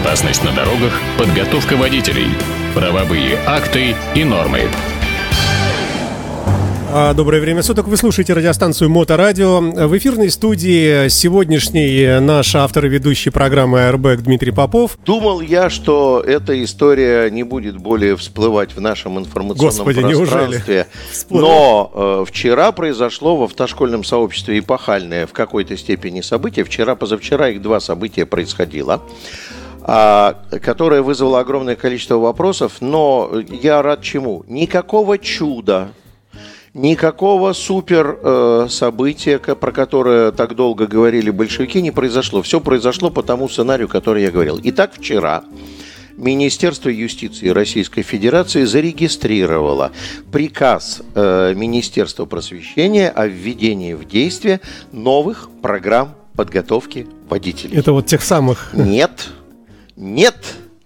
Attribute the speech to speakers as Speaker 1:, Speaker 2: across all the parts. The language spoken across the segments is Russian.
Speaker 1: Безопасность на дорогах, подготовка водителей, правовые акты и нормы.
Speaker 2: А, доброе время суток. Вы слушаете радиостанцию Моторадио. В эфирной студии сегодняшний наш автор и ведущий программы Airbag Дмитрий Попов.
Speaker 3: Думал я, что эта история не будет более всплывать в нашем информационном
Speaker 2: Господи,
Speaker 3: пространстве. Но э, вчера произошло в автошкольном сообществе эпохальное в какой-то степени событие. Вчера, позавчера их два события происходило а, которое вызвало огромное количество вопросов, но я рад чему? Никакого чуда Никакого супер э, события, про которое так долго говорили большевики, не произошло. Все произошло по тому сценарию, который я говорил. Итак, вчера Министерство юстиции Российской Федерации зарегистрировало приказ э, Министерства просвещения о введении в действие новых программ подготовки водителей.
Speaker 2: Это вот тех самых...
Speaker 3: Нет, нет,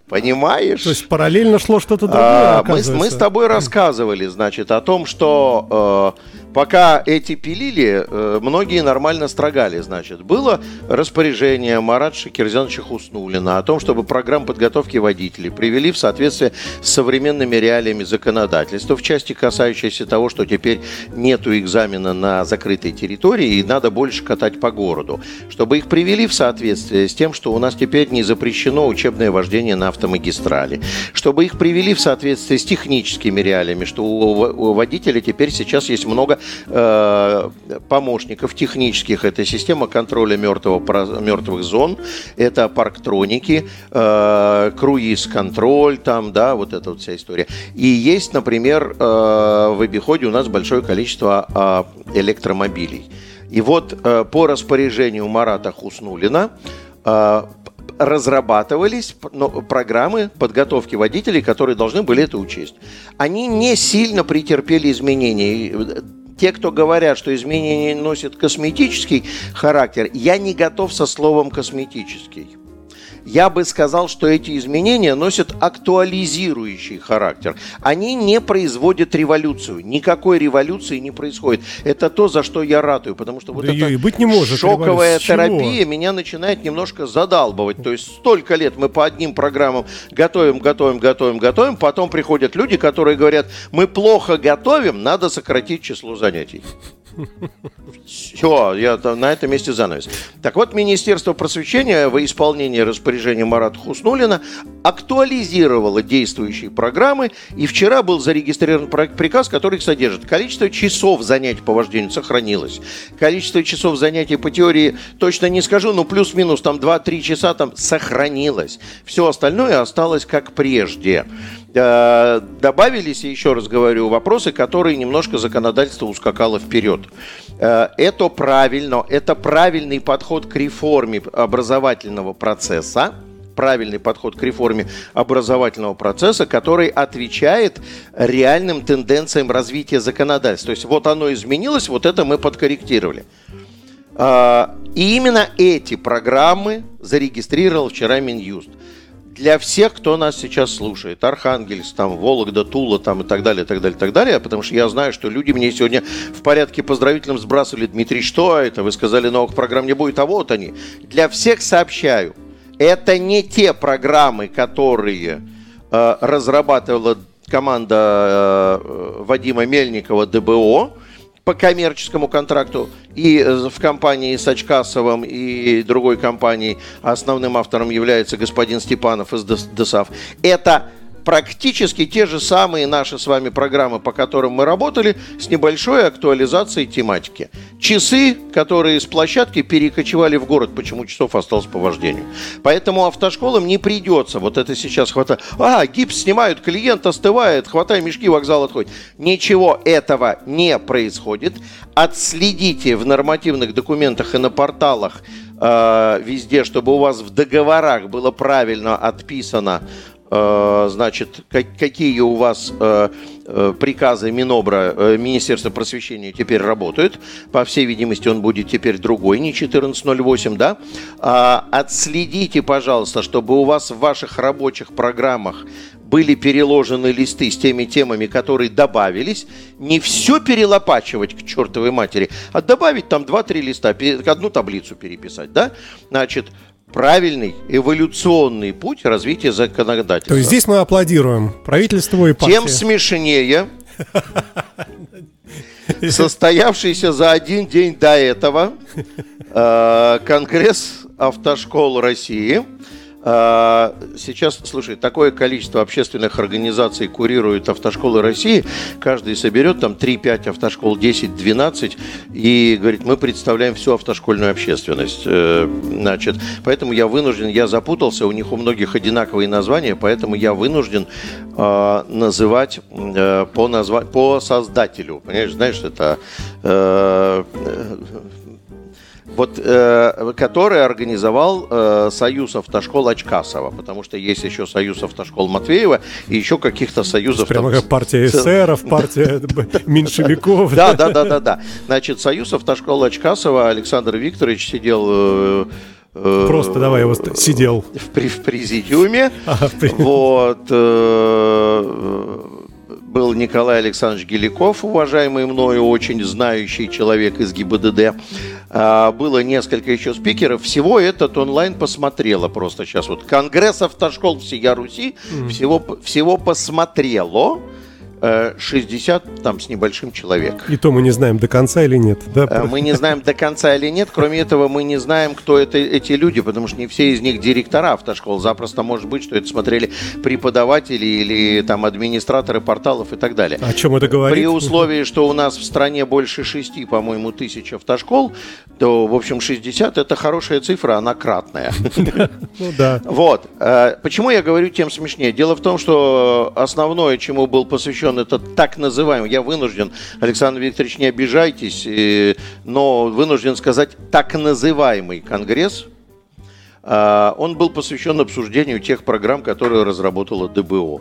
Speaker 3: Понимаешь?
Speaker 2: То есть параллельно шло что-то другое,
Speaker 3: а, мы, мы с тобой рассказывали, значит, о том, что э, пока эти пилили, э, многие нормально строгали, значит. Было распоряжение Марат Шакирзяновича Хуснулина о том, чтобы программу подготовки водителей привели в соответствие с современными реалиями законодательства, в части касающейся того, что теперь нету экзамена на закрытой территории и надо больше катать по городу. Чтобы их привели в соответствие с тем, что у нас теперь не запрещено учебное вождение на автомагистрали. Чтобы их привели в соответствие с техническими реалиями, что у водителя теперь сейчас есть много э, помощников технических. Это система контроля мертвого, мертвых зон, это парктроники, э, круиз-контроль, там, да, вот эта вот вся история. И есть, например, э, в обиходе у нас большое количество э, электромобилей. И вот по распоряжению Марата Хуснулина разрабатывались программы подготовки водителей, которые должны были это учесть. Они не сильно претерпели изменений те, кто говорят, что изменения носят косметический характер, я не готов со словом косметический я бы сказал, что эти изменения носят актуализирующий характер. Они не производят революцию. Никакой революции не происходит. Это то, за что я ратую, потому что вот
Speaker 2: да
Speaker 3: эта
Speaker 2: быть не может,
Speaker 3: шоковая терапия меня начинает немножко задалбывать. То есть столько лет мы по одним программам готовим, готовим, готовим, готовим, потом приходят люди, которые говорят, мы плохо готовим, надо сократить число занятий. Все, я на этом месте занавес. Так вот, Министерство просвещения во исполнении распоряжения Марата Хуснулина актуализировало действующие программы, и вчера был зарегистрирован приказ, который их содержит. Количество часов занятий по вождению сохранилось. Количество часов занятий по теории точно не скажу, но плюс-минус там 2-3 часа там сохранилось. Все остальное осталось как прежде. Э, добавились, еще раз говорю, вопросы, которые немножко законодательство ускакало вперед. Э, это правильно, это правильный подход к реформе образовательного процесса, правильный подход к реформе образовательного процесса, который отвечает реальным тенденциям развития законодательства. То есть вот оно изменилось, вот это мы подкорректировали. Э, и именно эти программы зарегистрировал вчера Минюст для всех, кто нас сейчас слушает, Архангельск, там, Вологда, Тула, там, и так далее, так далее, так далее, потому что я знаю, что люди мне сегодня в порядке поздравительном сбрасывали, Дмитрий, что это? Вы сказали, новых программ не будет, а вот они. Для всех сообщаю, это не те программы, которые э, разрабатывала команда э, Вадима Мельникова ДБО, по коммерческому контракту и э, в компании с Очкасовым и другой компанией основным автором является господин Степанов из ДСАФ. Это практически те же самые наши с вами программы, по которым мы работали, с небольшой актуализацией тематики. Часы, которые с площадки перекочевали в город, почему часов осталось по вождению. Поэтому автошколам не придется вот это сейчас хватать. А, гипс снимают, клиент остывает, хватай мешки, вокзал отходит. Ничего этого не происходит. Отследите в нормативных документах и на порталах э, везде, чтобы у вас в договорах было правильно отписано Э, значит, какие у вас э, э, приказы Минобра, Министерства просвещения теперь работают. По всей видимости, он будет теперь другой, не 1408, да? А, отследите, пожалуйста, чтобы у вас в ваших рабочих программах были переложены листы с теми темами, которые добавились, не все перелопачивать к чертовой матери, а добавить там 2-3 листа, одну таблицу переписать, да? Значит, правильный эволюционный путь развития законодательства.
Speaker 2: То есть здесь мы аплодируем правительству и партии.
Speaker 3: Тем смешнее состоявшийся за один день до этого э, Конгресс автошкол России – сейчас, слушай, такое количество общественных организаций курирует автошколы России. Каждый соберет там 3-5 автошкол, 10-12 и говорит, мы представляем всю автошкольную общественность. Э, значит, поэтому я вынужден, я запутался, у них у многих одинаковые названия, поэтому я вынужден э, называть э, по, назва... по создателю. Понимаешь, знаешь, это э, вот, э, который организовал э, Союз автошкол Очкасова, потому что есть еще Союз автошкол Матвеева и еще каких-то союзов.
Speaker 2: Прямо там, как партия эсеров, партия меньшевиков.
Speaker 3: Да, да, да, да, да. Значит, Союз автошкол Очкасова Александр Викторович сидел э,
Speaker 2: э Просто давай его сидел
Speaker 3: в, в президиуме. А, вот. Был Николай Александрович Геликов, уважаемый мною, очень знающий человек из ГИБДД. А, было несколько еще спикеров. Всего этот онлайн посмотрело просто сейчас. Вот Конгресс автошкол всея Руси mm. всего, всего посмотрело. 60 э, там с небольшим человек.
Speaker 2: И то мы не знаем до конца или нет, да?
Speaker 3: Э, мы не знаем до конца или нет. Кроме этого, мы не знаем, кто это, эти люди, потому что не все из них директора автошкол. Запросто может быть, что это смотрели преподаватели или там администраторы порталов и так далее.
Speaker 2: О чем это говорит?
Speaker 3: При условии, что у нас в стране больше 6, по-моему, тысяч автошкол, то, в общем, 60 это хорошая цифра, она кратная.
Speaker 2: Ну да.
Speaker 3: Вот. Э, почему я говорю тем смешнее? Дело в том, что основное, чему был посвящен он этот так называемый, я вынужден, Александр Викторович, не обижайтесь, э, но вынужден сказать так называемый конгресс, а, он был посвящен обсуждению тех программ, которые разработала ДБО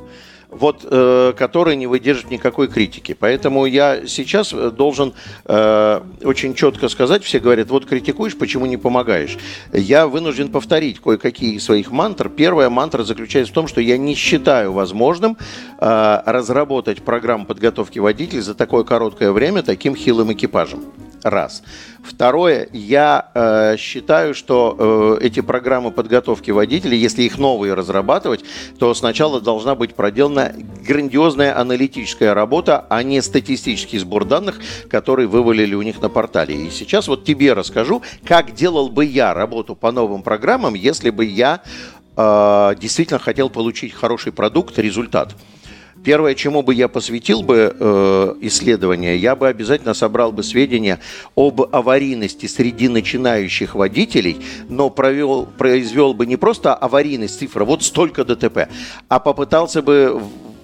Speaker 3: вот, э, который не выдержит никакой критики. Поэтому я сейчас э, должен э, очень четко сказать, все говорят, вот критикуешь, почему не помогаешь. Я вынужден повторить кое-какие своих мантр. Первая мантра заключается в том, что я не считаю возможным э, разработать программу подготовки водителей за такое короткое время таким хилым экипажем. Раз. Второе, я э, считаю, что э, эти программы подготовки водителей, если их новые разрабатывать, то сначала должна быть проделана грандиозная аналитическая работа, а не статистический сбор данных, которые вывалили у них на портале. И сейчас вот тебе расскажу, как делал бы я работу по новым программам, если бы я э, действительно хотел получить хороший продукт, результат. Первое, чему бы я посвятил бы э, исследование, я бы обязательно собрал бы сведения об аварийности среди начинающих водителей, но провел, произвел бы не просто аварийность цифра, вот столько ДТП, а попытался бы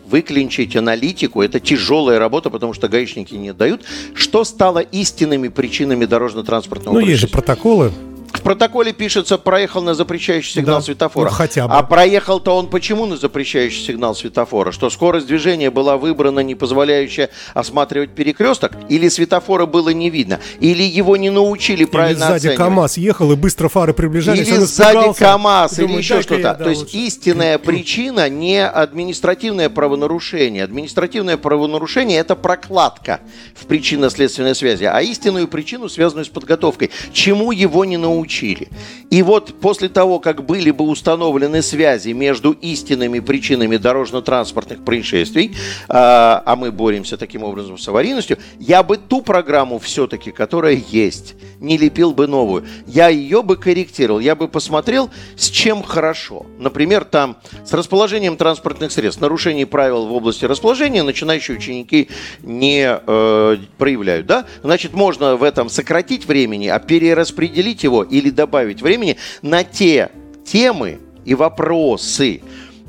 Speaker 3: выклинчить аналитику, это тяжелая работа, потому что гаишники не дают, что стало истинными причинами дорожно-транспортного
Speaker 2: Ну, есть же протоколы.
Speaker 3: В протоколе пишется, проехал на запрещающий сигнал да, светофора.
Speaker 2: Ну, хотя бы.
Speaker 3: А проехал-то он почему на запрещающий сигнал светофора? Что скорость движения была выбрана, не позволяющая осматривать перекресток? Или светофора было не видно? Или его не научили правильно
Speaker 2: или сзади
Speaker 3: оценивать?
Speaker 2: КАМАЗ ехал, и быстро фары приближались,
Speaker 3: Или сзади КАМАЗ, или еще что-то. Да, То есть истинная причина не административное правонарушение. Административное правонарушение – это прокладка в причинно-следственной связи. А истинную причину, связанную с подготовкой. Чему его не научили? Учили. И вот после того, как были бы установлены связи между истинными причинами дорожно-транспортных происшествий, а, а мы боремся таким образом с аварийностью, я бы ту программу все-таки, которая есть, не лепил бы новую. Я ее бы корректировал, я бы посмотрел, с чем хорошо. Например, там с расположением транспортных средств, нарушений правил в области расположения начинающие ученики не э, проявляют. Да? Значит, можно в этом сократить времени, а перераспределить его или добавить времени на те темы и вопросы,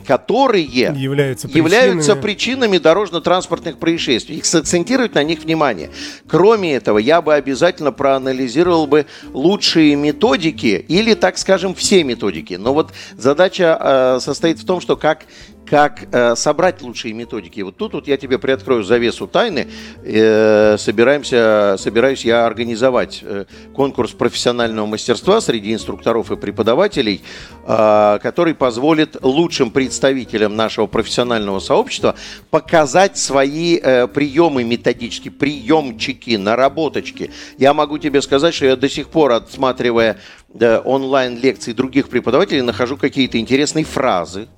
Speaker 3: которые
Speaker 2: являются причинами,
Speaker 3: являются причинами дорожно-транспортных происшествий. Их сакцентировать на них внимание. Кроме этого, я бы обязательно проанализировал бы лучшие методики или, так скажем, все методики. Но вот задача э, состоит в том, что как как э, собрать лучшие методики. Вот тут вот я тебе приоткрою завесу тайны. Э, собираемся, собираюсь я организовать э, конкурс профессионального мастерства среди инструкторов и преподавателей, э, который позволит лучшим представителям нашего профессионального сообщества показать свои э, приемы методические, приемчики, наработочки. Я могу тебе сказать, что я до сих пор, отсматривая да, онлайн-лекции других преподавателей, нахожу какие-то интересные фразы,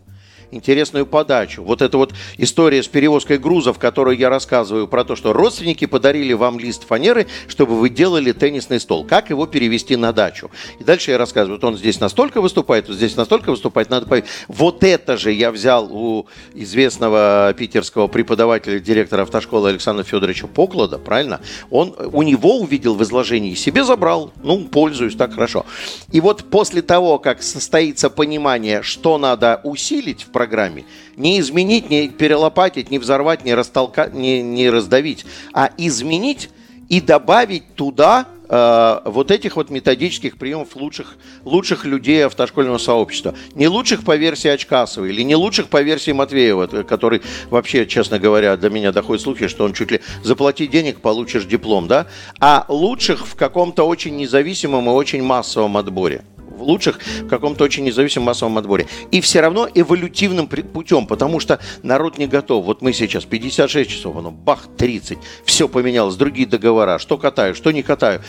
Speaker 3: интересную подачу. Вот эта вот история с перевозкой грузов, которую я рассказываю про то, что родственники подарили вам лист фанеры, чтобы вы делали теннисный стол. Как его перевести на дачу? И дальше я рассказываю, вот он здесь настолько выступает, вот здесь настолько выступает, надо поверить. Вот это же я взял у известного питерского преподавателя, директора автошколы Александра Федоровича Поклада, правильно? Он у него увидел в изложении, себе забрал. Ну, пользуюсь так хорошо. И вот после того, как состоится понимание, что надо усилить в программе. Не изменить, не перелопатить, не взорвать, не, растолкать, не, не раздавить, а изменить и добавить туда э, вот этих вот методических приемов лучших, лучших людей автошкольного сообщества. Не лучших по версии Очкасова или не лучших по версии Матвеева, который вообще, честно говоря, до меня доходит слухи, что он чуть ли заплати денег, получишь диплом, да, а лучших в каком-то очень независимом и очень массовом отборе лучших в каком-то очень независимом массовом отборе. И все равно эволютивным путем, потому что народ не готов. Вот мы сейчас 56 часов, оно бах, 30, все поменялось, другие договора, что катаю, что не катаю.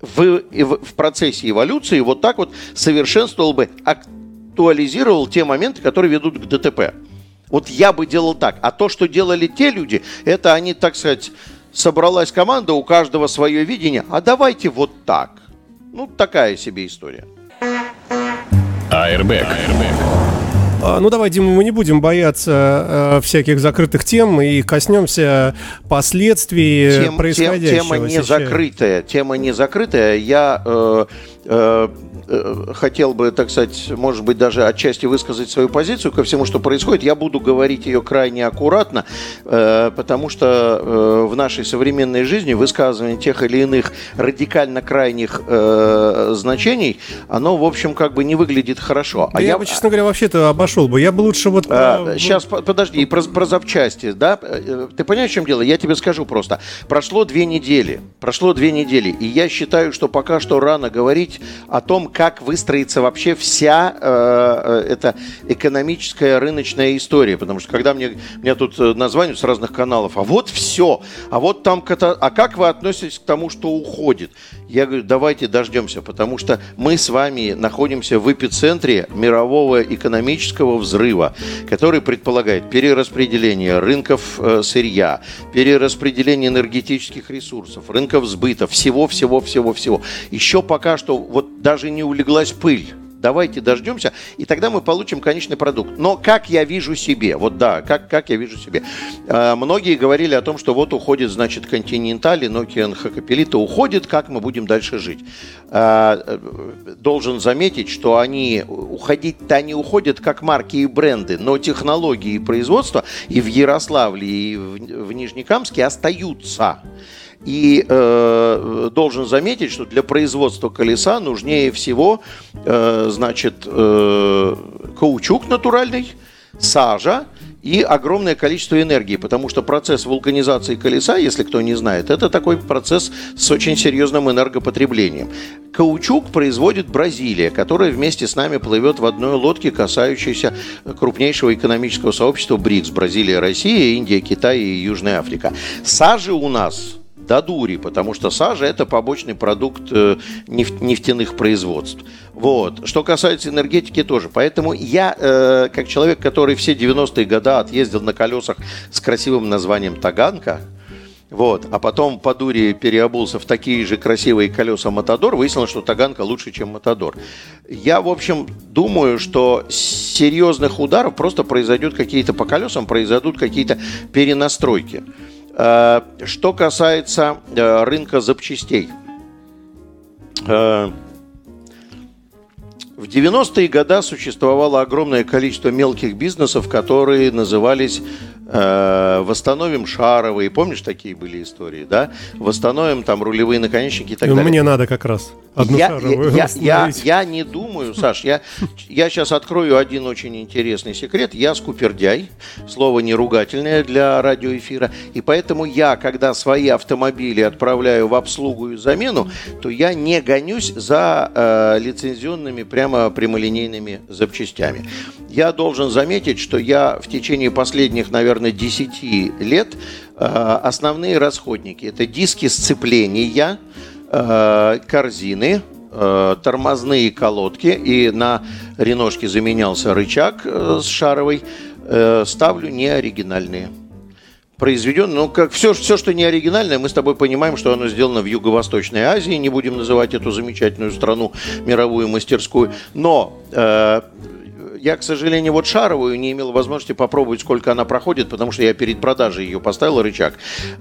Speaker 3: В, в процессе эволюции вот так вот совершенствовал бы, актуализировал те моменты, которые ведут к ДТП. Вот я бы делал так. А то, что делали те люди, это они, так сказать, собралась команда, у каждого свое видение. А давайте вот так. Ну, такая себе история.
Speaker 1: Airbag.
Speaker 2: А, ну давай, Дима, мы не будем бояться э, всяких закрытых тем и коснемся последствий Тем, происходящего.
Speaker 3: Тема не закрытая. Тема не закрытая. Я э, Э, хотел бы, так сказать, может быть, даже отчасти высказать свою позицию ко всему, что происходит. Я буду говорить ее крайне аккуратно, э, потому что э, в нашей современной жизни высказывание тех или иных радикально крайних значений, оно, в общем, как бы не выглядит хорошо.
Speaker 2: А я, я бы, честно говоря, вообще-то обошел бы. Я бы лучше вот...
Speaker 3: А, сейчас, подожди, про, про запчасти, да? Ты понимаешь, в чем дело? Я тебе скажу просто. Прошло две недели. Прошло две недели. И я считаю, что пока что рано говорить о том, как выстроится вообще вся э, э, эта экономическая рыночная история. Потому что когда мне, мне тут э, названивают с разных каналов, а вот все, а вот там, а как вы относитесь к тому, что уходит? Я говорю, давайте дождемся, потому что мы с вами находимся в эпицентре мирового экономического взрыва, который предполагает перераспределение рынков э, сырья, перераспределение энергетических ресурсов, рынков сбыта, всего-всего-всего-всего. Еще пока что вот даже не улеглась пыль давайте дождемся, и тогда мы получим конечный продукт. Но как я вижу себе, вот да, как, как я вижу себе. Э, многие говорили о том, что вот уходит, значит, и Nokia Hakkapelita уходит, как мы будем дальше жить. Э, должен заметить, что они уходить-то они уходят как марки и бренды, но технологии производства и в Ярославле, и в, в Нижнекамске остаются. И э, должен заметить, что для производства колеса нужнее всего, э, значит, э, каучук натуральный, сажа и огромное количество энергии, потому что процесс вулканизации колеса, если кто не знает, это такой процесс с очень серьезным энергопотреблением. Каучук производит Бразилия, которая вместе с нами плывет в одной лодке, касающейся крупнейшего экономического сообщества БРИКС. Бразилия, Россия, Индия, Китай и Южная Африка. Сажи у нас до дури, потому что сажа – это побочный продукт э, нефтяных производств. Вот. Что касается энергетики тоже. Поэтому я, э, как человек, который все 90-е годы отъездил на колесах с красивым названием «Таганка», вот. А потом по дуре переобулся в такие же красивые колеса Матадор. Выяснилось, что Таганка лучше, чем Матадор. Я, в общем, думаю, что серьезных ударов просто произойдет какие-то по колесам, произойдут какие-то перенастройки. Э, что касается э, рынка запчастей. Э, в 90-е годы существовало огромное количество мелких бизнесов, которые назывались э, восстановим шаровые, помнишь, такие были истории, да? Восстановим там рулевые наконечники и так
Speaker 2: Ну,
Speaker 3: далее.
Speaker 2: Мне надо как раз одну
Speaker 3: я,
Speaker 2: шаровую
Speaker 3: я, я,
Speaker 2: установить.
Speaker 3: я не думаю, Саш, я, я сейчас открою один очень интересный секрет. Я скупердяй, слово не ругательное для радиоэфира, и поэтому я, когда свои автомобили отправляю в обслугу и замену, то я не гонюсь за э, лицензионными прямо прямолинейными запчастями. Я должен заметить, что я в течение последних, наверное, 10 лет э, основные расходники. Это диски сцепления, э, корзины, э, тормозные колодки, и на реношке заменялся рычаг с шаровой, ставлю не оригинальные. Произведен, ну, как все, все, что не оригинальное, мы с тобой понимаем, что оно сделано в Юго-Восточной Азии, не будем называть эту замечательную страну мировую мастерскую, но э, я, к сожалению, вот шаровую не имел возможности попробовать, сколько она проходит, потому что я перед продажей ее поставил рычаг.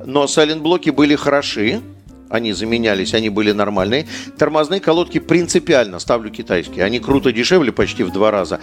Speaker 3: Но сайлентблоки были хороши, они заменялись, они были нормальные. Тормозные колодки принципиально ставлю китайские. Они круто дешевле почти в два раза.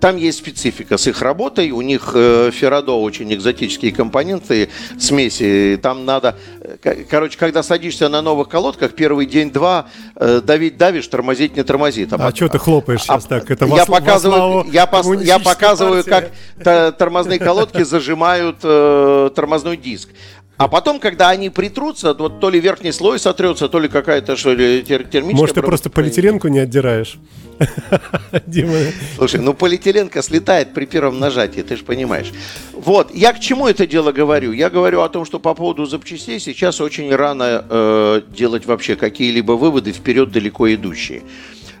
Speaker 3: Там есть специфика с их работой. У них э, Феррадо очень экзотические компоненты, смеси. Там надо... э, Короче, когда садишься на новых колодках, первый день-два э, давить давишь, тормозить не тормозит.
Speaker 2: А что ты хлопаешь сейчас так? Это
Speaker 3: я показываю, я, пос- я показываю,
Speaker 2: партии.
Speaker 3: как т- тормозные колодки зажимают э, тормозной диск. А потом, когда они притрутся, вот то ли верхний слой сотрется, то ли какая-то что ли тер- термическая...
Speaker 2: Может, ты просто полиэтиленку не отдираешь? Дима,
Speaker 3: Слушай, ну полиэтиленка слетает при первом нажатии, ты же понимаешь. Вот, я к чему это дело говорю? Я говорю о том, что по поводу запчастей сейчас очень рано э, делать вообще какие-либо выводы вперед далеко идущие.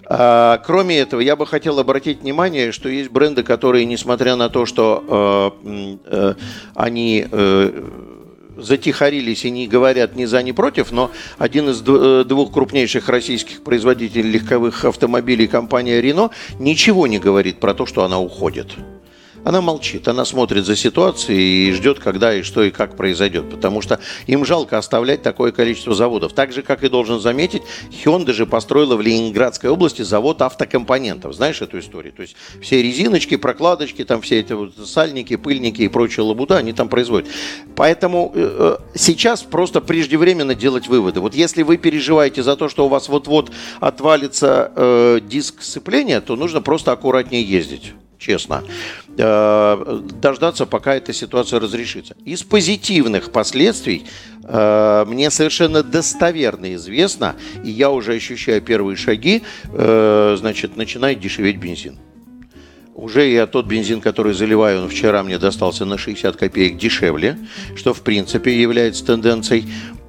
Speaker 3: А, Кроме этого, я бы хотел обратить внимание, что есть бренды, которые, несмотря на то, что э, э, они э, затихарились и не говорят ни за, ни против, но один из э, двух крупнейших российских производителей легковых автомобилей, компания Renault, ничего не говорит про то, что она уходит. Она молчит, она смотрит за ситуацией и ждет, когда и что и как произойдет, потому что им жалко оставлять такое количество заводов. Так же, как и должен заметить, Hyundai же построила в Ленинградской области завод автокомпонентов. Знаешь эту историю? То есть все резиночки, прокладочки, там все эти вот сальники, пыльники и прочая лабуда, они там производят. Поэтому э, э, сейчас просто преждевременно делать выводы. Вот если вы переживаете за то, что у вас вот-вот отвалится э, диск сцепления, то нужно просто аккуратнее ездить честно, Э, дождаться, пока эта ситуация разрешится. Из позитивных последствий э, мне совершенно достоверно известно, и я уже ощущаю первые шаги, э, значит, начинает дешеветь бензин. Уже я тот бензин, который заливаю, он вчера мне достался на 60 копеек дешевле, что в принципе является тенденцией.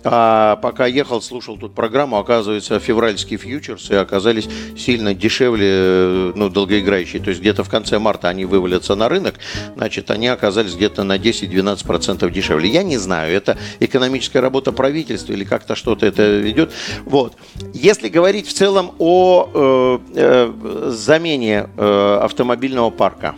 Speaker 3: А пока ехал, слушал тут программу, оказывается, февральские фьючерсы оказались сильно дешевле, э, ну, долгоиграющие. То есть где-то в конце марта они вывалятся на рынок, значит, они оказались где-то на 10-12% дешевле. Я не знаю, это экономическая работа правительства или как-то что-то это ведет. Вот. Если говорить в целом о э, э, замене э, автомобильного парка,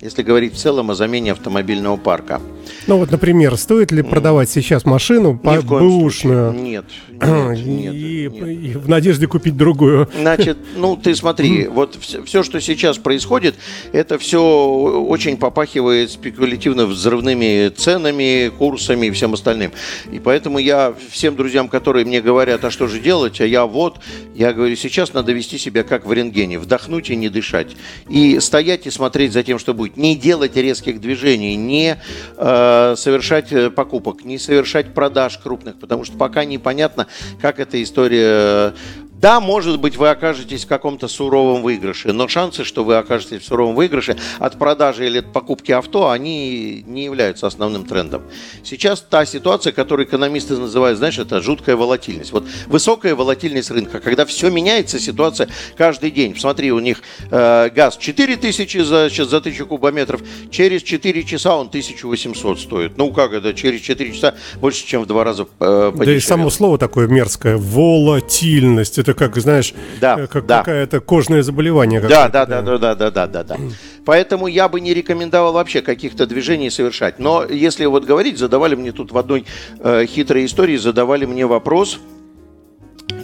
Speaker 3: если говорить в целом о замене автомобильного парка,
Speaker 2: Ну вот, например, стоит ли продавать сейчас машину
Speaker 3: ни коем
Speaker 2: бэушную.
Speaker 3: Нет, нет, нет,
Speaker 2: и,
Speaker 3: нет.
Speaker 2: и в надежде купить другую?
Speaker 3: Значит, ну ты смотри, вот все, что сейчас происходит, это все очень попахивает спекулятивно взрывными ценами, курсами и всем остальным. И поэтому я всем друзьям, которые мне говорят, а что же делать, а я вот, я говорю, сейчас надо вести себя как в рентгене, вдохнуть и не дышать. И стоять и смотреть за тем, что будет. Не делать резких движений, не э, совершать э, покупок, не совершать продаж крупных, потому что пока непонятно, как эта история да, может быть, вы окажетесь в каком-то суровом выигрыше, но шансы, что вы окажетесь в суровом выигрыше от продажи или от покупки авто, они не являются основным трендом. Сейчас та ситуация, которую экономисты называют, знаешь, это жуткая волатильность. Вот высокая волатильность рынка, когда все меняется, ситуация каждый день. Посмотри, у них э, газ 4000 за, сейчас за 1000 кубометров, через 4 часа он 1800 стоит. Ну как это, через 4 часа больше, чем в два раза э,
Speaker 2: Да и само слово такое мерзкое, волатильность. Это как, знаешь,
Speaker 3: Да,
Speaker 2: э, как
Speaker 3: да.
Speaker 2: какое-то кожное заболевание.
Speaker 3: Да, да, да, да, да, да, да, да, да. Поэтому я бы не рекомендовал вообще каких-то движений совершать. Но если вот говорить, задавали мне тут в одной э, хитрой истории, задавали мне вопрос,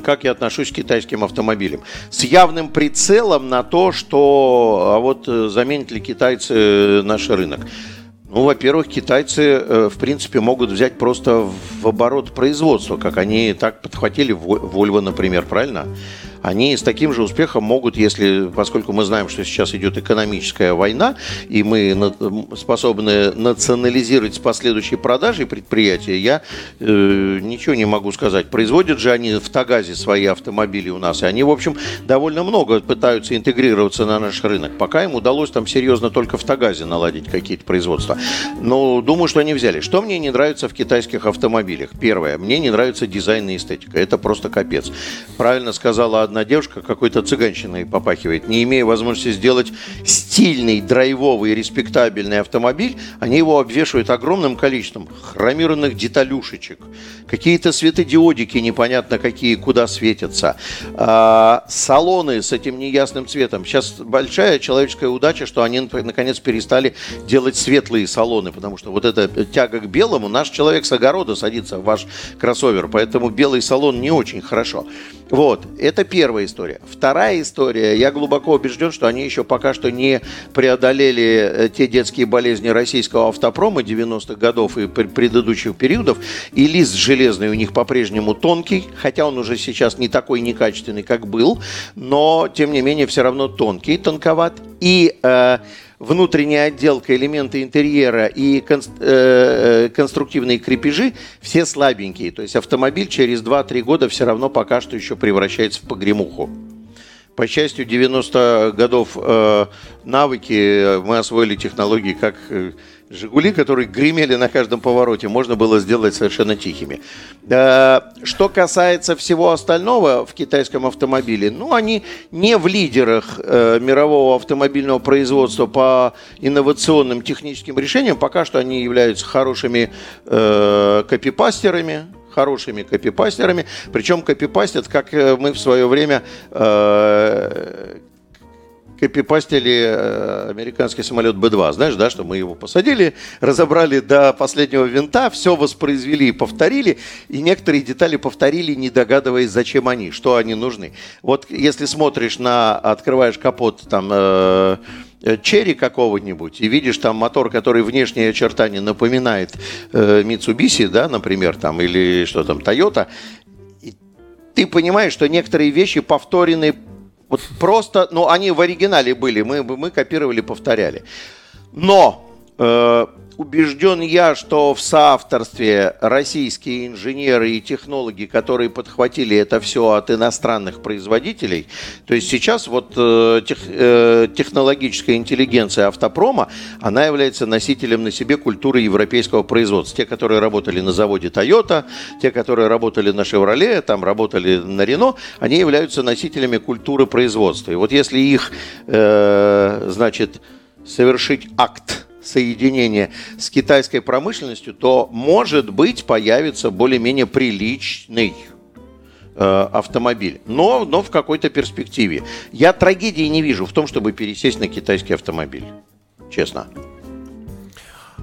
Speaker 3: как я отношусь к китайским автомобилям. С явным прицелом на то, что а вот э, заменят ли китайцы наш рынок. Ну, во-первых, китайцы, э, в принципе, могут взять просто в оборот производства, как они так подхватили Volvo, например, правильно? Они с таким же успехом могут, если, поскольку мы знаем, что сейчас идет экономическая война, и мы способны национализировать с последующей продажей предприятия, я э, ничего не могу сказать. Производят же они в Тагазе свои автомобили у нас, и они, в общем, довольно много пытаются интегрироваться на наш рынок. Пока им удалось там серьезно только в Тагазе наладить какие-то производства. Но думаю, что они взяли. Что мне не нравится в китайских автомобилях? Первое, мне не нравится дизайн и эстетика. Это просто капец. Правильно сказала одна девушка какой-то цыганщиной попахивает. Не имея возможности сделать стильный, драйвовый, респектабельный автомобиль, они его обвешивают огромным количеством хромированных деталюшечек, какие-то светодиодики непонятно какие, куда светятся, а, салоны с этим неясным цветом. Сейчас большая человеческая удача, что они наконец перестали делать светлые салоны, потому что вот эта тяга к белому, наш человек с огорода садится в ваш кроссовер, поэтому белый салон не очень хорошо. Вот, это первая история. Вторая история, я глубоко убежден, что они еще пока что не преодолели э, те детские болезни российского автопрома 90-х годов и предыдущих периодов, и лист железный у них по-прежнему тонкий, хотя он уже сейчас не такой некачественный, как был, но, тем не менее, все равно тонкий, тонковат. И э, внутренняя отделка, элементы интерьера и э, э, конструктивные крепежи все слабенькие. То есть автомобиль через 2-3 года все равно пока что еще превращается в погремуху. По счастью, 90 годов э, навыки мы освоили технологии, как «Жигули», которые гремели на каждом повороте, можно было сделать совершенно тихими. Что касается всего остального в китайском автомобиле, ну, они не в лидерах э, мирового автомобильного производства по инновационным техническим решениям. Пока что они являются хорошими э, копипастерами, хорошими копипастерами. Причем копипастят, как э, мы в свое время копипастили э, американский самолет Б-2. Знаешь, да, что мы его посадили, разобрали до последнего винта, все воспроизвели и повторили, и некоторые детали повторили, не догадываясь, зачем они, что они нужны. Вот если смотришь на, открываешь капот там э, черри какого-нибудь и видишь там мотор, который внешние очертания напоминает э, да, например, там, или что там, Toyota, ты понимаешь, что некоторые вещи повторены вот просто, ну, они в оригинале были, мы, мы копировали, повторяли. Но э, убежден я, что в соавторстве российские инженеры и технологи, которые подхватили это все от иностранных производителей, то есть сейчас вот э, тех, э, технологическая интеллигенция автопрома, она является носителем на себе культуры европейского производства. Те, которые работали на заводе Toyota, те, которые работали на Chevrolet, там работали на Renault, они являются носителями культуры производства. И вот если их, э, значит, совершить акт соединение с китайской промышленностью, то, может быть, появится более-менее приличный э, автомобиль, но, но в какой-то перспективе. Я трагедии не вижу в том, чтобы пересесть на китайский автомобиль, честно.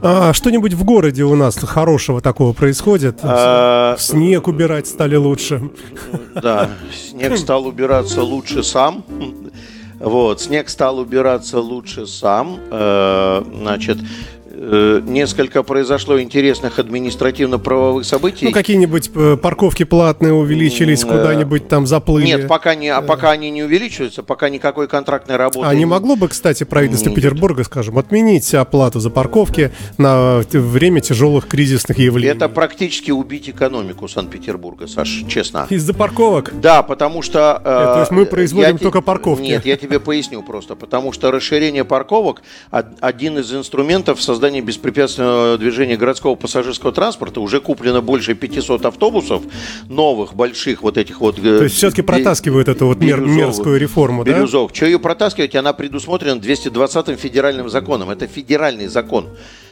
Speaker 2: А, что-нибудь в городе у нас хорошего такого происходит? А, снег убирать стали лучше.
Speaker 3: Да, снег стал убираться лучше сам. Вот, снег стал убираться лучше сам. Э, значит, несколько произошло интересных административно-правовых событий. Ну,
Speaker 2: какие-нибудь э, парковки платные увеличились, куда-нибудь там заплыли.
Speaker 3: Нет, пока, не, а пока они не увеличиваются, пока никакой контрактной работы...
Speaker 2: А не могло бы, кстати, правительство Нет. Петербурга, скажем, отменить оплату за парковки на время тяжелых кризисных явлений?
Speaker 3: Это практически убить экономику Санкт-Петербурга, Саш, честно.
Speaker 2: Из-за парковок?
Speaker 3: Да, потому что...
Speaker 2: Э, то есть мы производим только те... парковки?
Speaker 3: Нет, я тебе поясню просто. Потому что расширение парковок один из инструментов создания создании беспрепятственного движения городского пассажирского транспорта уже куплено больше 500 автобусов новых, больших вот этих вот...
Speaker 2: Э, То есть все-таки протаскивают эту вот мер, мерзкую реформу,
Speaker 3: бирюзов. да? Что ее протаскивать? Она предусмотрена 220-м федеральным законом. Это федеральный закон.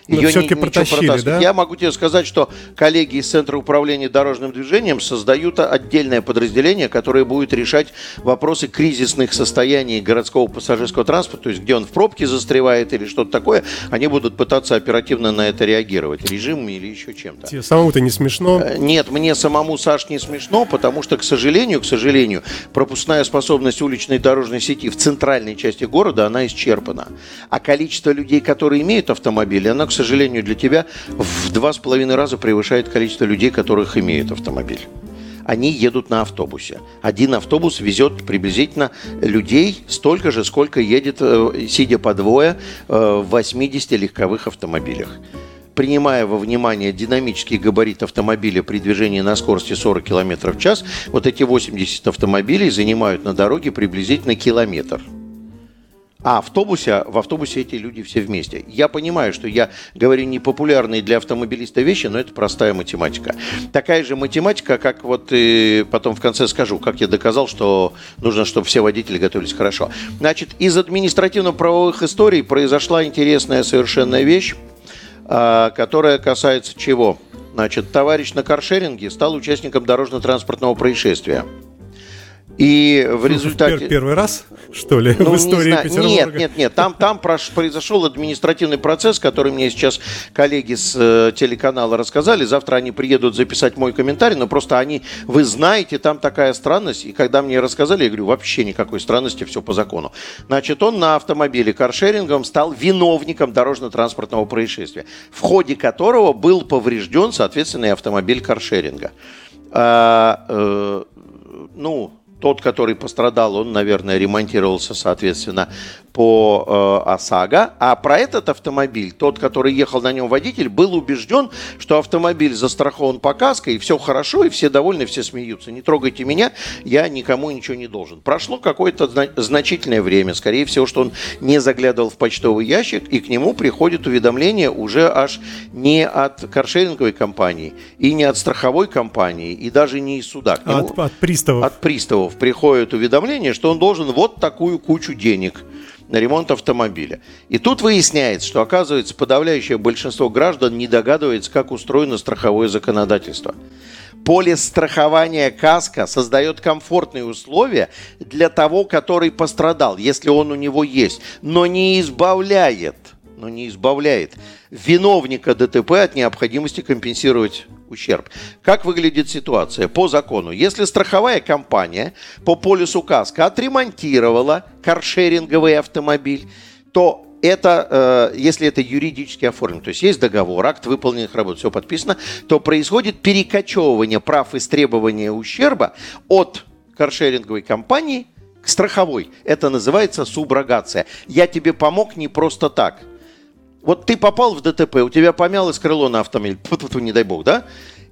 Speaker 2: Ее все-таки протащили, да?
Speaker 3: Я могу тебе сказать, что коллеги из Центра управления дорожным движением создают отдельное подразделение, которое будет решать вопросы кризисных состояний городского пассажирского транспорта, то есть где он в пробке застревает или что-то такое, они будут пытаться оперативно на это реагировать, режимом или еще чем-то.
Speaker 2: Тебе самому-то не смешно?
Speaker 3: Э, нет, мне самому, Саш, не смешно, потому что, к сожалению, к сожалению, пропускная способность уличной дорожной сети в центральной части города, она исчерпана. А количество людей, которые имеют автомобили, оно, к к сожалению, для тебя в два с половиной раза превышает количество людей, которых имеют автомобиль они едут на автобусе. Один автобус везет приблизительно людей столько же, сколько едет, э, сидя по двое, э, в 80 легковых автомобилях принимая во внимание динамический габарит автомобиля при движении на скорости 40 км в час, вот эти 80 автомобилей занимают на дороге приблизительно километр. А автобусе, в автобусе эти люди все вместе. Я понимаю, что я говорю непопулярные для автомобилиста вещи, но это простая математика. Такая же математика, как вот и потом в конце скажу, как я доказал, что нужно, чтобы все водители готовились хорошо. Значит, из административно-правовых историй произошла интересная совершенно вещь. А, которая касается чего? Значит, товарищ на каршеринге стал участником дорожно-транспортного происшествия. И в результате...
Speaker 2: Первый раз, что ли, ну, в истории
Speaker 3: не Петербурга? Нет, нет, нет. Там, там произошел административный процесс, который мне сейчас коллеги с э, телеканала рассказали. Завтра они приедут записать мой комментарий, но просто они, вы знаете, там такая странность. И когда мне рассказали, я говорю, вообще никакой странности, все по закону. Значит, он на автомобиле каршерингом стал виновником дорожно-транспортного происшествия, в ходе которого был поврежден, соответственно, и автомобиль каршеринга. А, э, ну, тот, который пострадал, он, наверное, ремонтировался, соответственно, по э, ОСАГО. А про этот автомобиль, тот, который ехал на нем водитель, был убежден, что автомобиль застрахован по каско, и все хорошо, и все довольны, все смеются. Не трогайте меня, я никому ничего не должен. Прошло какое-то значительное время. Скорее всего, что он не заглядывал в почтовый ящик, и к нему приходит уведомление уже аж не от каршеринговой компании, и не от страховой компании, и даже не из суда.
Speaker 2: Нему, от, от приставов.
Speaker 3: От приставов приходит уведомление, что он должен вот такую кучу денег ремонт автомобиля. И тут выясняется, что, оказывается, подавляющее большинство граждан не догадывается, как устроено страховое законодательство. Полис страхования КАСКО создает комфортные условия для того, который пострадал, если он у него есть, но не избавляет, но не избавляет виновника ДТП от необходимости компенсировать ущерб. Как выглядит ситуация? По закону, если страховая компания по полису КАСКО отремонтировала каршеринговый автомобиль, то это, э, если это юридически оформлено, то есть есть договор, акт выполненных работ, все подписано, то происходит перекочевывание прав из требования ущерба от каршеринговой компании к страховой. Это называется суброгация. Я тебе помог не просто так. Вот ты попал в ДТП, у тебя помялось крыло на автомобиль, не дай бог, да?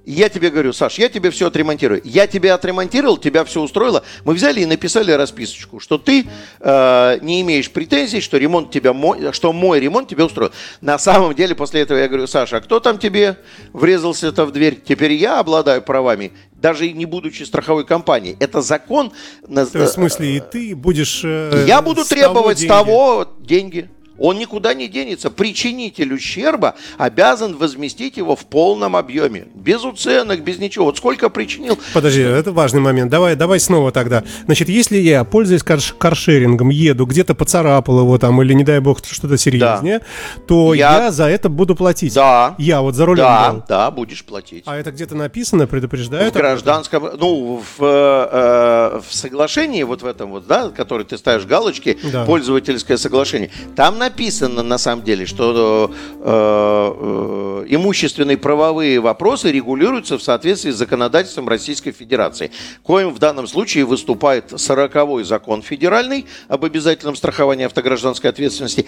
Speaker 3: Я тебе говорю, Саш, я тебе все отремонтирую. Я тебя отремонтировал, тебя все устроило. Мы взяли и написали расписочку, что ты э, не имеешь претензий, что ремонт тебя мой, что мой ремонт тебя устроил. На самом деле после этого я говорю, Саша, а кто там тебе врезался-то в дверь? Теперь я обладаю правами, даже не будучи страховой компанией. Это закон.
Speaker 2: То есть, в смысле, и ты будешь... Э,
Speaker 3: я буду требовать с того деньги. Он никуда не денется. Причинитель ущерба обязан возместить его в полном объеме. Без уценок, без ничего. Вот сколько причинил.
Speaker 2: Подожди, это важный момент. Давай, давай снова тогда. Значит, если я, пользуясь карш- каршерингом, еду, где-то поцарапал его там, или, не дай бог, что-то серьезнее, да. то я... я за это буду платить.
Speaker 3: Да.
Speaker 2: Я вот за рулем
Speaker 3: Да, был. да, будешь платить.
Speaker 2: А это где-то написано, предупреждают?
Speaker 3: В гражданском, ну, в, э, в соглашении вот в этом вот, да, который ты ставишь галочки, да. пользовательское соглашение, там написано написано на самом деле, что э, э, имущественные правовые вопросы регулируются в соответствии с законодательством Российской Федерации, коим в данном случае выступает 40-й закон федеральный об обязательном страховании автогражданской ответственности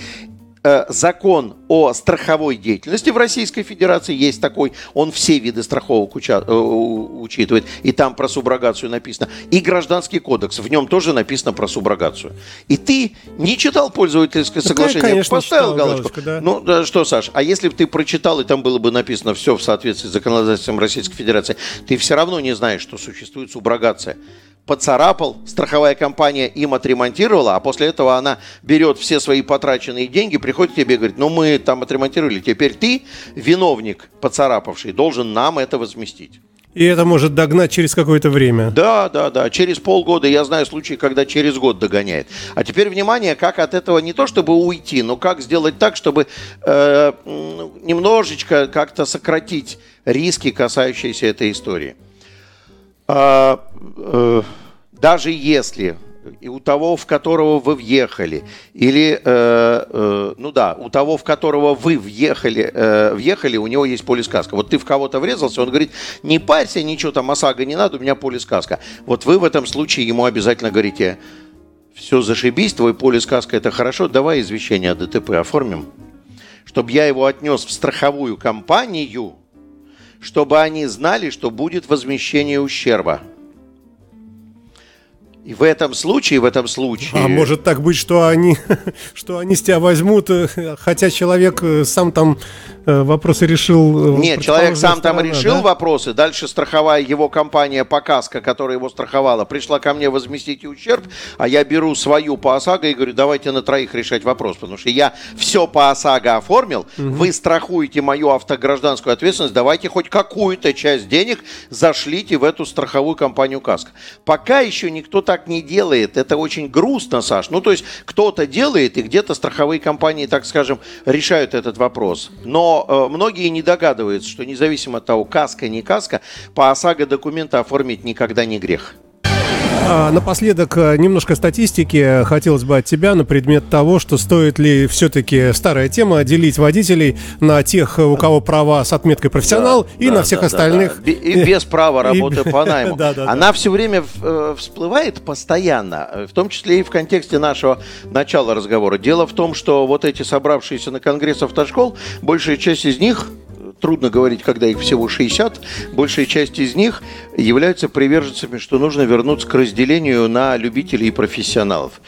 Speaker 3: закон о страховой деятельности в Российской Федерации есть такой, он все виды страховок уча, э, учитывает, и там про суброгацию написано, и Гражданский кодекс, в нем тоже написано про суброгацию. И ты не читал пользовательское соглашение,
Speaker 2: конечно,
Speaker 3: поставил галочку. галочку да. Ну, да, что, Саш, а если бы ты прочитал, и там было бы написано все в соответствии с законодательством Российской Федерации, ты все равно не знаешь, что существует суброгация поцарапал, страховая компания им отремонтировала, а после этого она берет все свои потраченные деньги, приходит к тебе и говорит, ну мы там отремонтировали, теперь ты, виновник поцарапавший, должен нам это возместить.
Speaker 2: И это может догнать через какое-то время.
Speaker 3: Да, да, да. Через полгода я знаю случаи, когда через год догоняет. А теперь внимание, как от этого не то чтобы уйти, но как сделать так, чтобы э, немножечко как-то сократить риски, касающиеся этой истории. А, э, даже если и у того, в которого вы въехали, или, э, э, ну да, у того, в которого вы въехали, э, въехали, у него есть полискаска. Вот ты в кого-то врезался, он говорит, не парься, ничего там, ОСАГО не надо, у меня полискаска. Вот вы в этом случае ему обязательно говорите, все, зашибись, твой полискаска это хорошо, давай извещение о ДТП оформим, чтобы я его отнес в страховую компанию, чтобы они знали, что будет возмещение ущерба. И в этом случае, в этом случае...
Speaker 2: А может так быть, что они, что они с тебя возьмут, э, хотя человек э, сам там э, вопросы решил...
Speaker 3: Нет, человек сам сторона, там решил да? вопросы, дальше страховая его компания Показка, которая его страховала, пришла ко мне возместить ущерб, а я беру свою по ОСАГО и говорю, давайте на троих решать вопрос, потому что я все по ОСАГО оформил, угу. вы страхуете мою автогражданскую ответственность, давайте хоть какую-то часть денег зашлите в эту страховую компанию Каска. Пока еще никто так так не делает. Это очень грустно, Саш. Ну, то есть кто-то делает, и где-то страховые компании, так скажем, решают этот вопрос. Но э, многие не догадываются, что независимо от того, каска, не каска, по ОСАГО документы оформить никогда не грех.
Speaker 2: А, напоследок э, немножко статистики хотелось бы от тебя на предмет того, что стоит ли все-таки старая тема делить водителей на тех, у кого права с отметкой профессионал, да, и да, на всех да, остальных.
Speaker 3: Да, да. И без права работы по найму. Она все время э, всплывает постоянно, э, в том числе и в контексте нашего начала разговора. Дело в том, что вот эти собравшиеся на конгресс автошкол, большая часть из них трудно говорить, когда их всего 60, большая часть из них являются приверженцами, что нужно вернуться к разделению на любителей и профессионалов.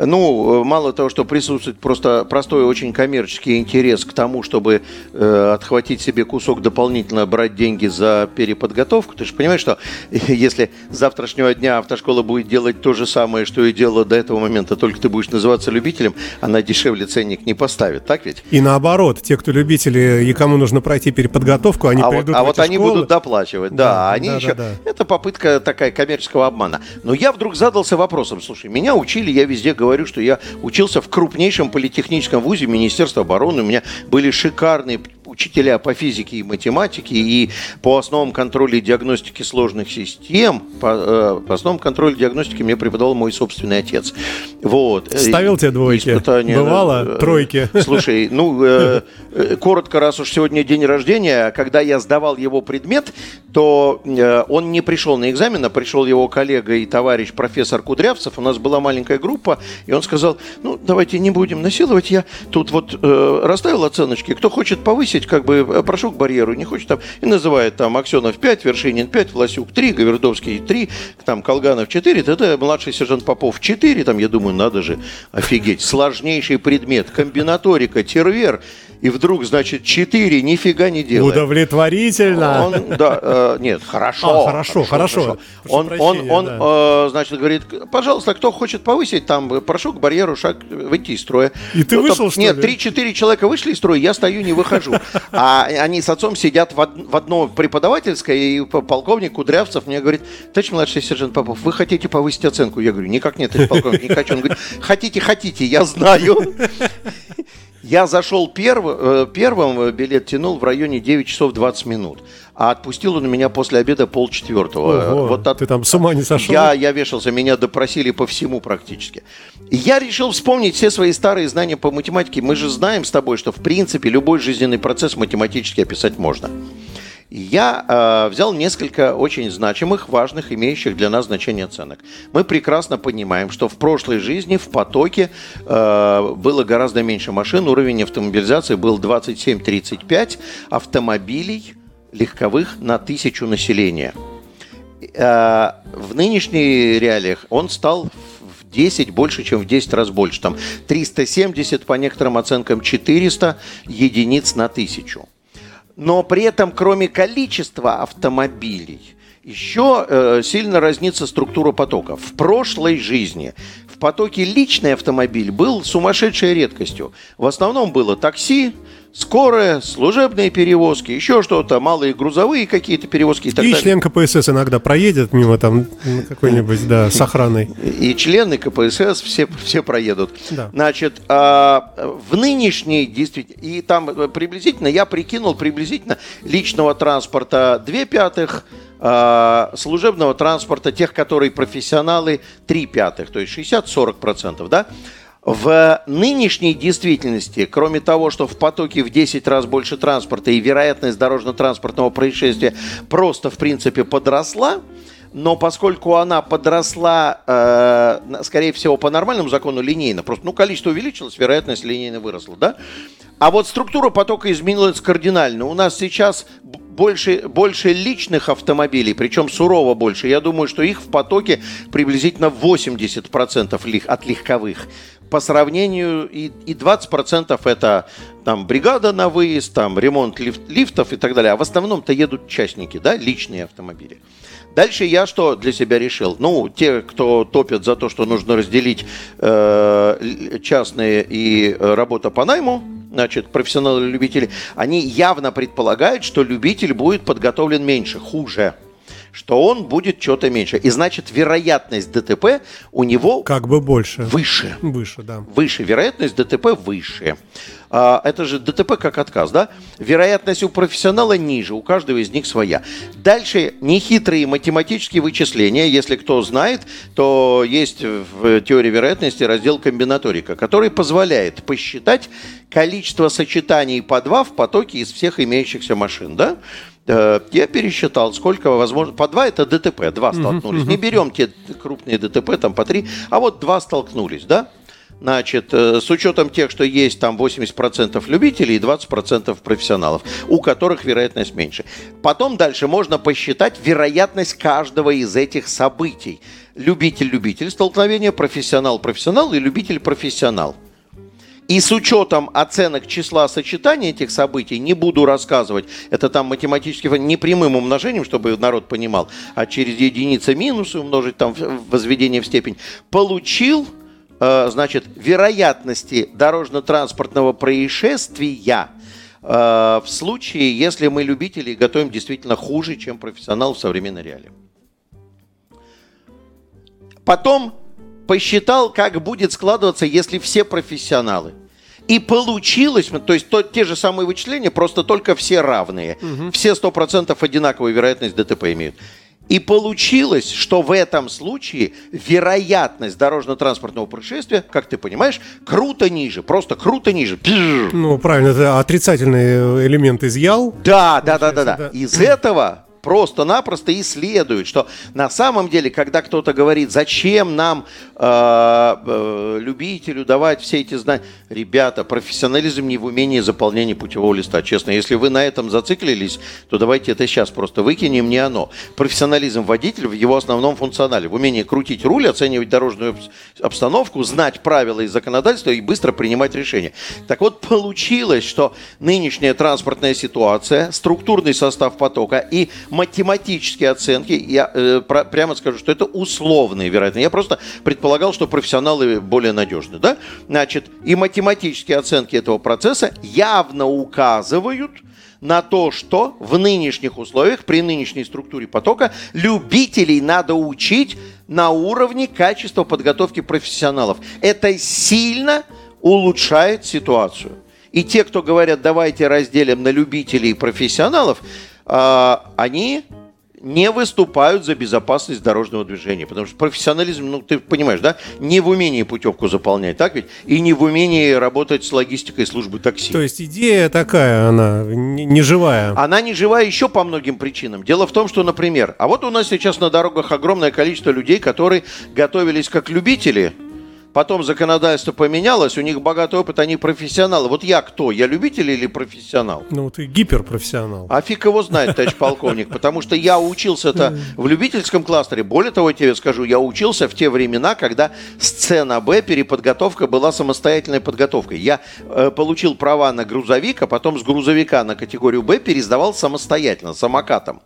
Speaker 3: Ну, мало того, что присутствует просто простой очень коммерческий интерес к тому, чтобы э, отхватить себе кусок дополнительно, брать деньги за переподготовку. Ты же понимаешь, что если с завтрашнего дня автошкола будет делать то же самое, что и делала до этого момента, только ты будешь называться любителем, она дешевле ценник не поставит, так ведь?
Speaker 2: И наоборот, те, кто любители и кому нужно пройти переподготовку, они
Speaker 3: а
Speaker 2: придут
Speaker 3: вот, А вот они школы. будут доплачивать, да, да они да, еще... Да, да. Это попытка такая коммерческого обмана. Но я вдруг задался вопросом, слушай, меня учили, я везде говорю, говорю, что я учился в крупнейшем политехническом вузе Министерства обороны. У меня были шикарные учителя по физике и математике и по основам контроля и диагностики сложных систем, по, э, по основам контроля и диагностики мне преподавал мой собственный отец. Вот.
Speaker 2: Ставил тебе двойки? Испытания, Бывало? Э, тройки?
Speaker 3: Слушай, ну, э, э, коротко, раз уж сегодня день рождения, когда я сдавал его предмет, то э, он не пришел на экзамен, а пришел его коллега и товарищ профессор Кудрявцев. У нас была маленькая группа, и он сказал, ну, давайте не будем насиловать, я тут вот э, расставил оценочки, кто хочет повысить, ведь как бы э, прошел к барьеру, не хочет там, и называет там Аксенов 5, Вершинин 5, Власюк 3, Говердовский 3, там Колганов 4, это младший сержант Попов 4, там, я думаю, надо же, офигеть, сложнейший предмет, комбинаторика, тервер, и вдруг, значит, 4 нифига не делает.
Speaker 2: Удовлетворительно.
Speaker 3: Он, да, э, нет, хорошо.
Speaker 2: А, хорошо, хорошо. хорошо.
Speaker 3: Он, он, он да. э, значит, говорит, пожалуйста, кто хочет повысить, там, прошу к барьеру шаг, выйти из строя.
Speaker 2: И ты ну, вышел, там, что
Speaker 3: Нет, 3-4 человека вышли из строя, я стою, не выхожу. А они с отцом сидят в, одно преподавательское, и полковник Кудрявцев мне говорит, товарищ младший сержант Попов, вы хотите повысить оценку? Я говорю, никак нет, товарищ полковник, не хочу. Он говорит, хотите, хотите, я знаю. Я зашел э, первым, билет тянул в районе 9 часов 20 минут. А отпустил он меня после обеда полчетвертого.
Speaker 2: Ого, вот от... Ты там с ума не сошел?
Speaker 3: Я, я вешался, меня допросили по всему практически. И я решил вспомнить все свои старые знания по математике. Мы же знаем с тобой, что в принципе любой жизненный процесс математически описать можно я э, взял несколько очень значимых, важных, имеющих для нас значение оценок. Мы прекрасно понимаем, что в прошлой жизни в потоке э, было гораздо меньше машин, уровень автомобилизации был 27-35 автомобилей легковых на тысячу населения. Э, в нынешних реалиях он стал в 10, больше, чем в 10 раз больше. Там 370, по некоторым оценкам 400 единиц на тысячу но при этом, кроме количества автомобилей, еще э, сильно разнится структура потока. В прошлой жизни в потоке личный автомобиль был сумасшедшей редкостью. В основном было такси, скорая, служебные перевозки, еще что-то, малые грузовые какие-то перевозки и так
Speaker 2: И
Speaker 3: далее.
Speaker 2: член КПСС иногда проедет мимо там на какой-нибудь, да, с охраной.
Speaker 3: И члены КПСС все, все проедут.
Speaker 2: Да.
Speaker 3: Значит, а, в нынешней действительно, и там э, приблизительно, я прикинул приблизительно личного транспорта 2 пятых, а, служебного транспорта, тех, которые профессионалы, 3 пятых, то есть 60-40%, да? В нынешней действительности, кроме того, что в потоке в 10 раз больше транспорта и вероятность дорожно-транспортного происшествия просто, в принципе, подросла, но поскольку она подросла, э, скорее всего, по нормальному закону линейно, просто ну, количество увеличилось, вероятность линейно выросла, да? А вот структура потока изменилась кардинально. У нас сейчас больше, больше личных автомобилей, причем сурово больше. Я думаю, что их в потоке приблизительно 80% лих- от легковых. По сравнению, и, и 20% это там бригада на выезд, там ремонт лифт- лифтов и так далее. А в основном-то едут частники, да, личные автомобили. Дальше я что для себя решил? Ну, те, кто топят за то, что нужно разделить э, частные и э, работа по найму, значит, профессионалы и любители, они явно предполагают, что любитель будет подготовлен меньше, хуже что он будет что-то меньше. И значит, вероятность ДТП у него
Speaker 2: Как бы больше.
Speaker 3: выше.
Speaker 2: Выше, да.
Speaker 3: Выше. Вероятность ДТП выше. А, это же ДТП как отказ, да? Вероятность у профессионала ниже, у каждого из них своя. Дальше нехитрые математические вычисления. Если кто знает, то есть в теории вероятности раздел комбинаторика, который позволяет посчитать количество сочетаний по два в потоке из всех имеющихся машин, да? Э, Я пересчитал, сколько возможно. По два это ДТП, два столкнулись. Не берем те крупные ДТП, там по три, а вот два столкнулись, да? Значит, э, с учетом тех, что есть там 80% любителей и 20% профессионалов, у которых вероятность меньше. Потом дальше можно посчитать вероятность каждого из этих событий. Любитель-любитель столкновения, профессионал-профессионал и любитель-профессионал. И с учетом оценок числа сочетания этих событий, не буду рассказывать, это там математически не прямым умножением, чтобы народ понимал, а через единицы минусы умножить там возведение в степень, получил, э, значит, вероятности дорожно-транспортного происшествия э, в случае, если мы любители готовим действительно хуже, чем профессионал в современной реалии. Потом посчитал, как будет складываться, если все профессионалы. И получилось, то есть то, те же самые вычисления, просто только все равные. Все 100% одинаковую вероятность ДТП имеют. И получилось, что в этом случае вероятность дорожно-транспортного происшествия, как ты понимаешь, круто ниже, просто круто ниже.
Speaker 2: Ну, правильно, это отрицательный элемент изъял.
Speaker 3: Да, да, да, да. да. Из этого просто-напросто и следует, что на самом деле, когда кто-то говорит, зачем нам, э, э, любителю, давать все эти знания, ребята, профессионализм не в умении заполнения путевого листа, честно. Если вы на этом зациклились, то давайте это сейчас просто выкинем, не оно. Профессионализм водителя в его основном функционале, в умении крутить руль, оценивать дорожную обс- обстановку, знать правила и законодательство и быстро принимать решения. Так вот, получилось, что нынешняя транспортная ситуация, структурный состав потока и математические оценки, я э, про- прямо скажу, что это условные, вероятно. Я просто предполагал, что профессионалы более надежны, да? Значит, и математические оценки этого процесса явно указывают на то, что в нынешних условиях, при нынешней структуре потока, любителей надо учить на уровне качества подготовки профессионалов. Это сильно улучшает ситуацию. И те, кто говорят, давайте разделим на любителей и профессионалов, они не выступают за безопасность дорожного движения. Потому что профессионализм, ну, ты понимаешь, да, не в умении путевку заполнять, так ведь? И не в умении работать с логистикой службы такси.
Speaker 2: То есть идея такая, она не, не живая.
Speaker 3: Она не живая еще по многим причинам. Дело в том, что, например, а вот у нас сейчас на дорогах огромное количество людей, которые готовились как любители, потом законодательство поменялось, у них богатый опыт, они профессионалы. Вот я кто? Я любитель или профессионал?
Speaker 2: Ну, ты гиперпрофессионал.
Speaker 3: А фиг его знает, товарищ полковник, потому что я учился-то в любительском кластере. Более того, я тебе скажу, я учился в те времена, когда сцена Б, переподготовка была самостоятельной подготовкой. Я э, получил права на грузовик, а потом с грузовика на категорию Б пересдавал самостоятельно, самокатом.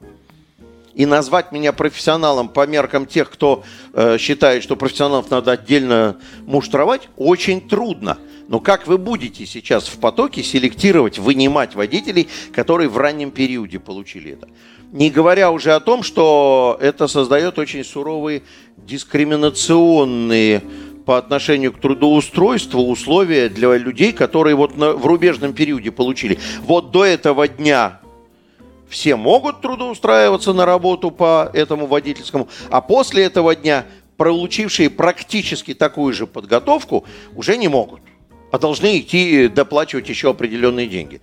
Speaker 3: И назвать меня профессионалом по меркам тех, кто э, считает, что профессионалов надо отдельно муштровать, очень трудно. Но как вы будете сейчас в потоке селектировать, вынимать водителей, которые в раннем периоде получили это? Не говоря уже о том, что это создает очень суровые дискриминационные по отношению к трудоустройству условия для людей, которые вот на, в рубежном периоде получили. Вот до этого дня все могут трудоустраиваться на работу по этому водительскому, а после этого дня получившие практически такую же подготовку уже не могут, а должны идти доплачивать еще определенные деньги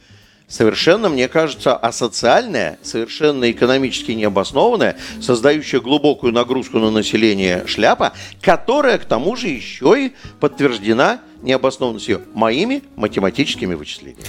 Speaker 3: совершенно, мне кажется, асоциальная, совершенно экономически необоснованная, создающая глубокую нагрузку на население шляпа, которая к тому же еще и подтверждена необоснованностью моими математическими вычислениями.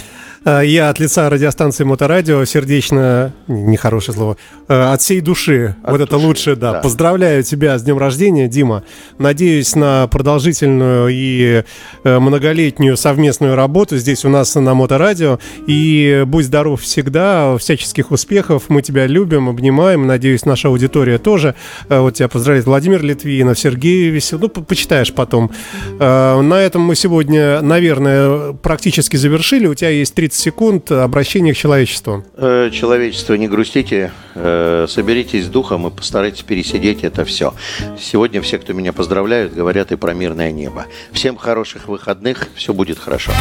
Speaker 2: Э, я от лица радиостанции Моторадио сердечно, нехорошее слово, э, от всей души, от вот души, это лучше, да, да. Поздравляю тебя с днем рождения, Дима. Надеюсь на продолжительную и э, многолетнюю совместную работу здесь у нас на Моторадио. И будь здоров всегда, всяческих успехов. Мы тебя любим, обнимаем. Надеюсь, наша аудитория тоже. Вот тебя поздравляет Владимир Литвинов, Сергей Весел. Ну, почитаешь потом. На этом мы сегодня, наверное, практически завершили. У тебя есть 30 секунд обращения к человечеству.
Speaker 3: Э, человечество, не грустите, э, соберитесь с духом и постарайтесь пересидеть это все. Сегодня все, кто меня поздравляют, говорят и про мирное небо. Всем хороших выходных, все будет хорошо.